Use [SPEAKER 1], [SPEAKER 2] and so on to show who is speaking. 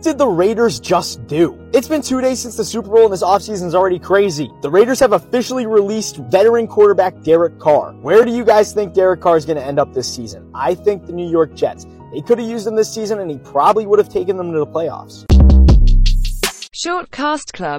[SPEAKER 1] did the Raiders just do? It's been two days since the Super Bowl and this offseason is already crazy. The Raiders have officially released veteran quarterback Derek Carr. Where do you guys think Derek Carr is going to end up this season? I think the New York Jets. They could have used him this season and he probably would have taken them to the playoffs.
[SPEAKER 2] Short Cast Club